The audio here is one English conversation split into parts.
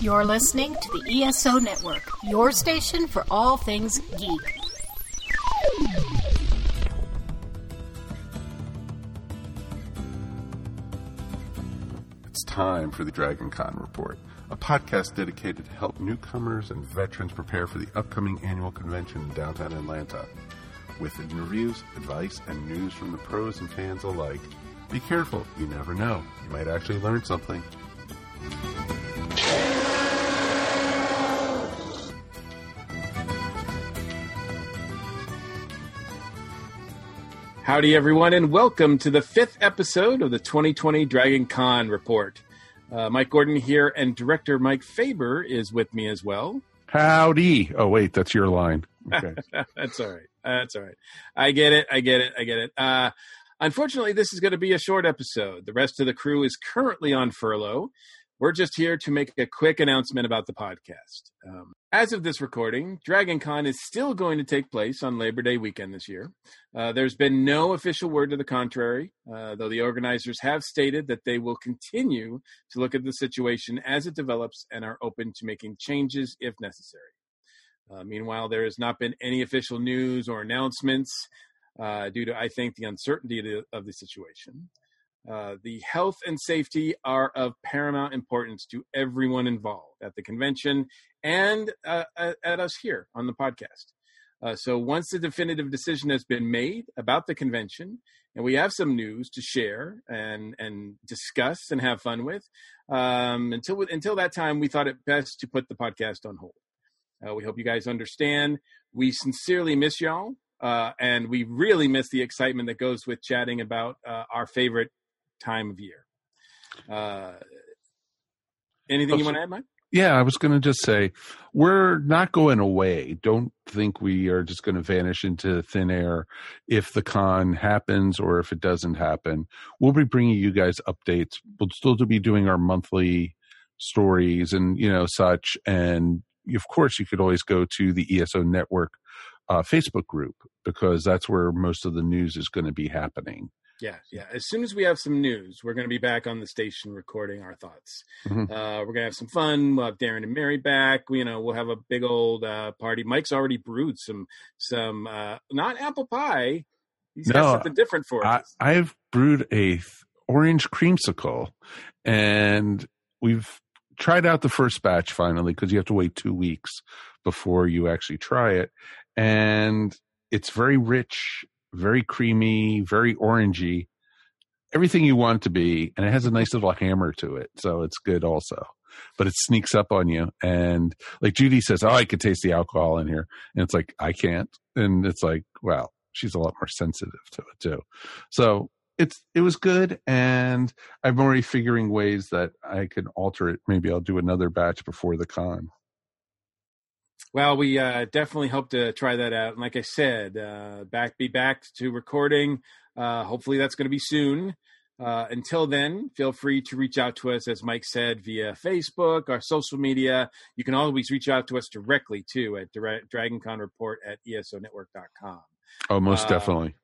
You're listening to the ESO Network, your station for all things geek. It's time for the Dragon Con Report, a podcast dedicated to help newcomers and veterans prepare for the upcoming annual convention in downtown Atlanta. With interviews, advice, and news from the pros and fans alike, be careful, you never know. You might actually learn something. Howdy, everyone, and welcome to the fifth episode of the 2020 Dragon Con Report. Uh, Mike Gordon here, and director Mike Faber is with me as well. Howdy. Oh, wait, that's your line. Okay. That's all right. That's all right. I get it. I get it. I get it. Uh, unfortunately, this is going to be a short episode. The rest of the crew is currently on furlough. We're just here to make a quick announcement about the podcast. Um, as of this recording, Dragon Con is still going to take place on Labor Day weekend this year. Uh, there's been no official word to the contrary, uh, though the organizers have stated that they will continue to look at the situation as it develops and are open to making changes if necessary. Uh, meanwhile, there has not been any official news or announcements uh, due to, I think, the uncertainty of the, of the situation. Uh, the health and safety are of paramount importance to everyone involved at the convention and uh, at us here on the podcast. Uh, so once the definitive decision has been made about the convention, and we have some news to share and and discuss and have fun with, um, until until that time, we thought it best to put the podcast on hold. Uh, we hope you guys understand. We sincerely miss y'all. Uh, and we really miss the excitement that goes with chatting about uh, our favorite time of year. Uh, anything you want to add, Mike? Yeah, I was going to just say we're not going away. Don't think we are just going to vanish into thin air if the con happens or if it doesn't happen. We'll be bringing you guys updates. We'll still be doing our monthly stories and you know such. And of course, you could always go to the ESO Network uh, Facebook group because that's where most of the news is going to be happening. Yeah, yeah. As soon as we have some news, we're going to be back on the station recording our thoughts. Mm-hmm. Uh, we're going to have some fun. We'll have Darren and Mary back. We, you know, we'll have a big old uh, party. Mike's already brewed some, some uh, not apple pie. He's no, got something different for us. I, I've brewed a orange creamsicle, and we've tried out the first batch finally because you have to wait two weeks before you actually try it, and it's very rich very creamy, very orangey, everything you want to be, and it has a nice little hammer to it, so it's good also. But it sneaks up on you, and like Judy says, "Oh, I could taste the alcohol in here," and it's like I can't, and it's like, well, she's a lot more sensitive to it too. So it's it was good, and I'm already figuring ways that I can alter it. Maybe I'll do another batch before the con. Well, we uh, definitely hope to try that out. And like I said, uh, back be back to recording. Uh, hopefully, that's going to be soon. Uh, until then, feel free to reach out to us, as Mike said, via Facebook, our social media. You can always reach out to us directly too at direct, DragonCon Report at esonetwork.com. Oh, most uh, definitely.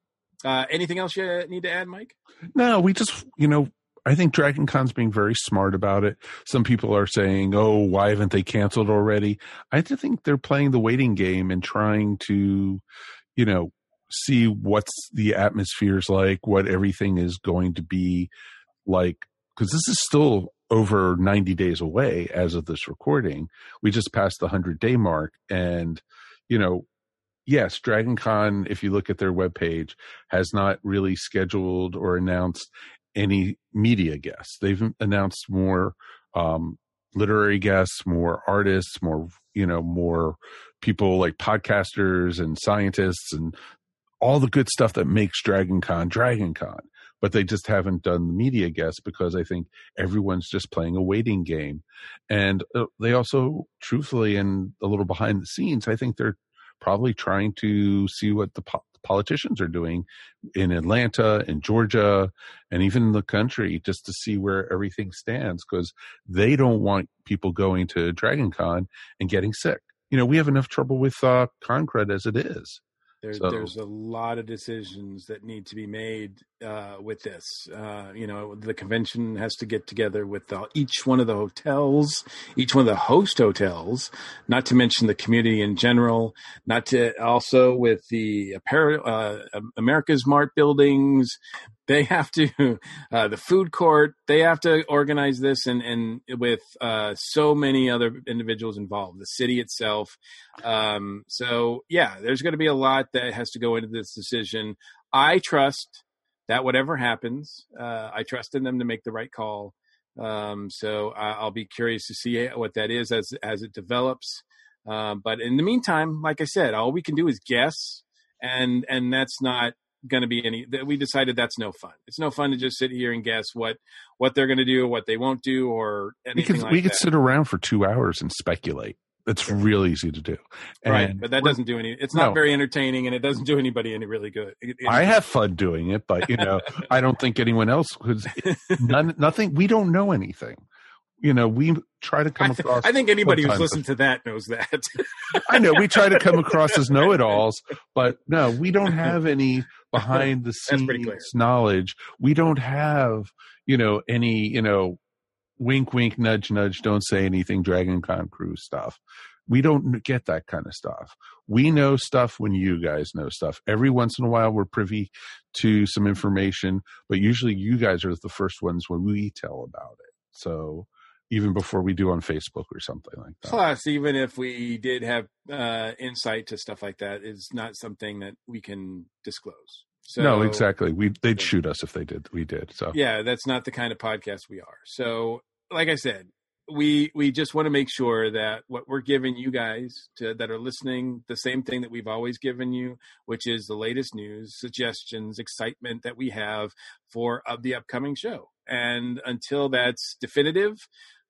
Uh, anything else you need to add, Mike? No, we just you know I think Dragon Con's being very smart about it. Some people are saying, "Oh, why haven't they canceled already?" I think they're playing the waiting game and trying to, you know, see what's the atmosphere's like, what everything is going to be like because this is still over 90 days away as of this recording. We just passed the 100 day mark and you know, yes, Dragon Con, if you look at their webpage, has not really scheduled or announced any media guests. They've announced more um, literary guests, more artists, more you know, more people like podcasters and scientists and all the good stuff that makes Dragon Con Dragon Con. But they just haven't done the media guests because I think everyone's just playing a waiting game. And uh, they also, truthfully, and a little behind the scenes, I think they're probably trying to see what the po- politicians are doing in Atlanta, in Georgia, and even in the country just to see where everything stands because they don't want people going to Dragon Con and getting sick. You know, we have enough trouble with uh, as it is. There's So- there's a lot of decisions that need to be made uh, with this. Uh, you know, the convention has to get together with the, each one of the hotels, each one of the host hotels, not to mention the community in general, not to also with the apparel, uh, AmericasMart buildings. They have to uh, the food court. They have to organize this, and and with uh, so many other individuals involved, the city itself. Um, so yeah, there's going to be a lot that has to go into this decision. I trust that whatever happens, uh, I trust in them to make the right call. Um, so I'll be curious to see what that is as as it develops. Um, but in the meantime, like I said, all we can do is guess, and and that's not going to be any. that We decided that's no fun. It's no fun to just sit here and guess what what they're going to do, or what they won't do, or we anything could like we could that. sit around for two hours and speculate. It's real easy to do. right, but that doesn't do any. It's No. not very entertaining, and it doesn't do anybody any really good. It- it- I have fun doing it, but you know, I don't think anyone else because none, nothing. We don't know anything. You know, we try to I, come th- across. I think anybody who's listened to that knows that. I know we try to come across as know-it-alls, but no, we don't have any behind the scenes knowledge. We don't have, you know, any, you know, wink, wink, nudge, nudge. Don't say anything. Dragon Con crew stuff. We don't get that kind of stuff. We know stuff when you guys know stuff. Every once in a while, we're privy to some information, but usually you guys are the first ones when we tell about it. So even before we do on Facebook or something like that. Plus, even if we did have uh, insight to stuff like that, is not something that we can disclose. So, no, exactly. We they'd shoot us if they did. We did. So Yeah, that's not the kind of podcast we are. So, like I said, we we just want to make sure that what we're giving you guys to, that are listening, the same thing that we've always given you, which is the latest news, suggestions, excitement that we have for of the upcoming show. And until that's definitive,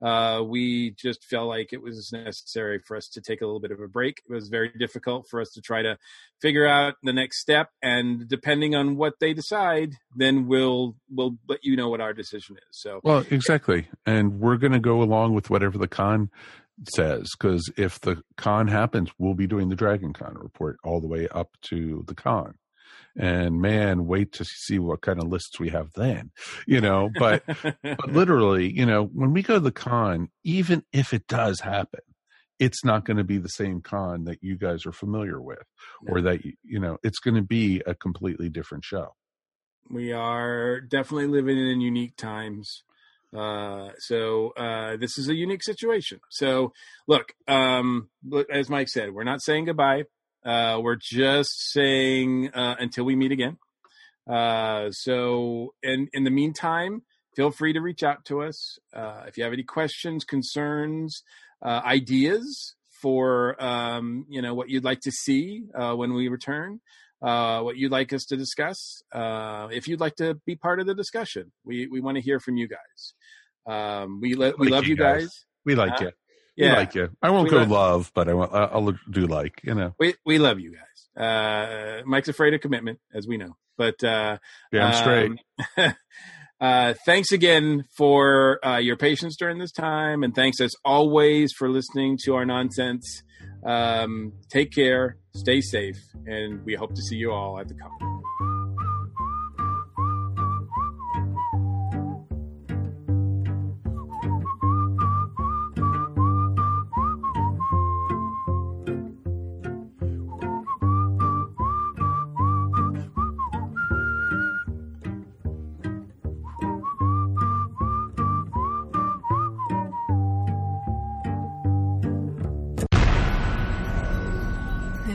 uh, we just felt like it was necessary for us to take a little bit of a break. It was very difficult for us to try to figure out the next step, and depending on what they decide, then we'll we'll let you know what our decision is. So well, exactly. And we're going to go along with whatever the con says because if the con happens, we'll be doing the Dragon Con report all the way up to the con. And man, wait to see what kind of lists we have then, you know. But but literally, you know, when we go to the con, even if it does happen, it's not going to be the same con that you guys are familiar with, or that you you know, it's going to be a completely different show. we are definitely living in unique times. Uh, so uh, this is a unique situation. So look, um, as Mike said, we're not saying goodbye. Uh, we're just saying uh, until we meet again. Uh, so in in the meantime, feel free to reach out to us uh, if you have any questions, concerns, uh, ideas for um, you know what you'd like to see uh, when we return uh, what you'd like us to discuss. Uh, if you'd like to be part of the discussion, we we want to hear from you guys. Um, we le- we Like love you guys. guys. We like Huh? you. We Yeah, like you. I won't We go love- love, but I. I- I'll do like. You know. we we love you guys. Uh, Mike's afraid of commitment, as we know, but uh, Yeah, I'm straight. Um, uh, thanks again for uh, your patience during this time, and thanks as always for listening to our nonsense. Um, take care, stay safe, and we hope to see you all at the con.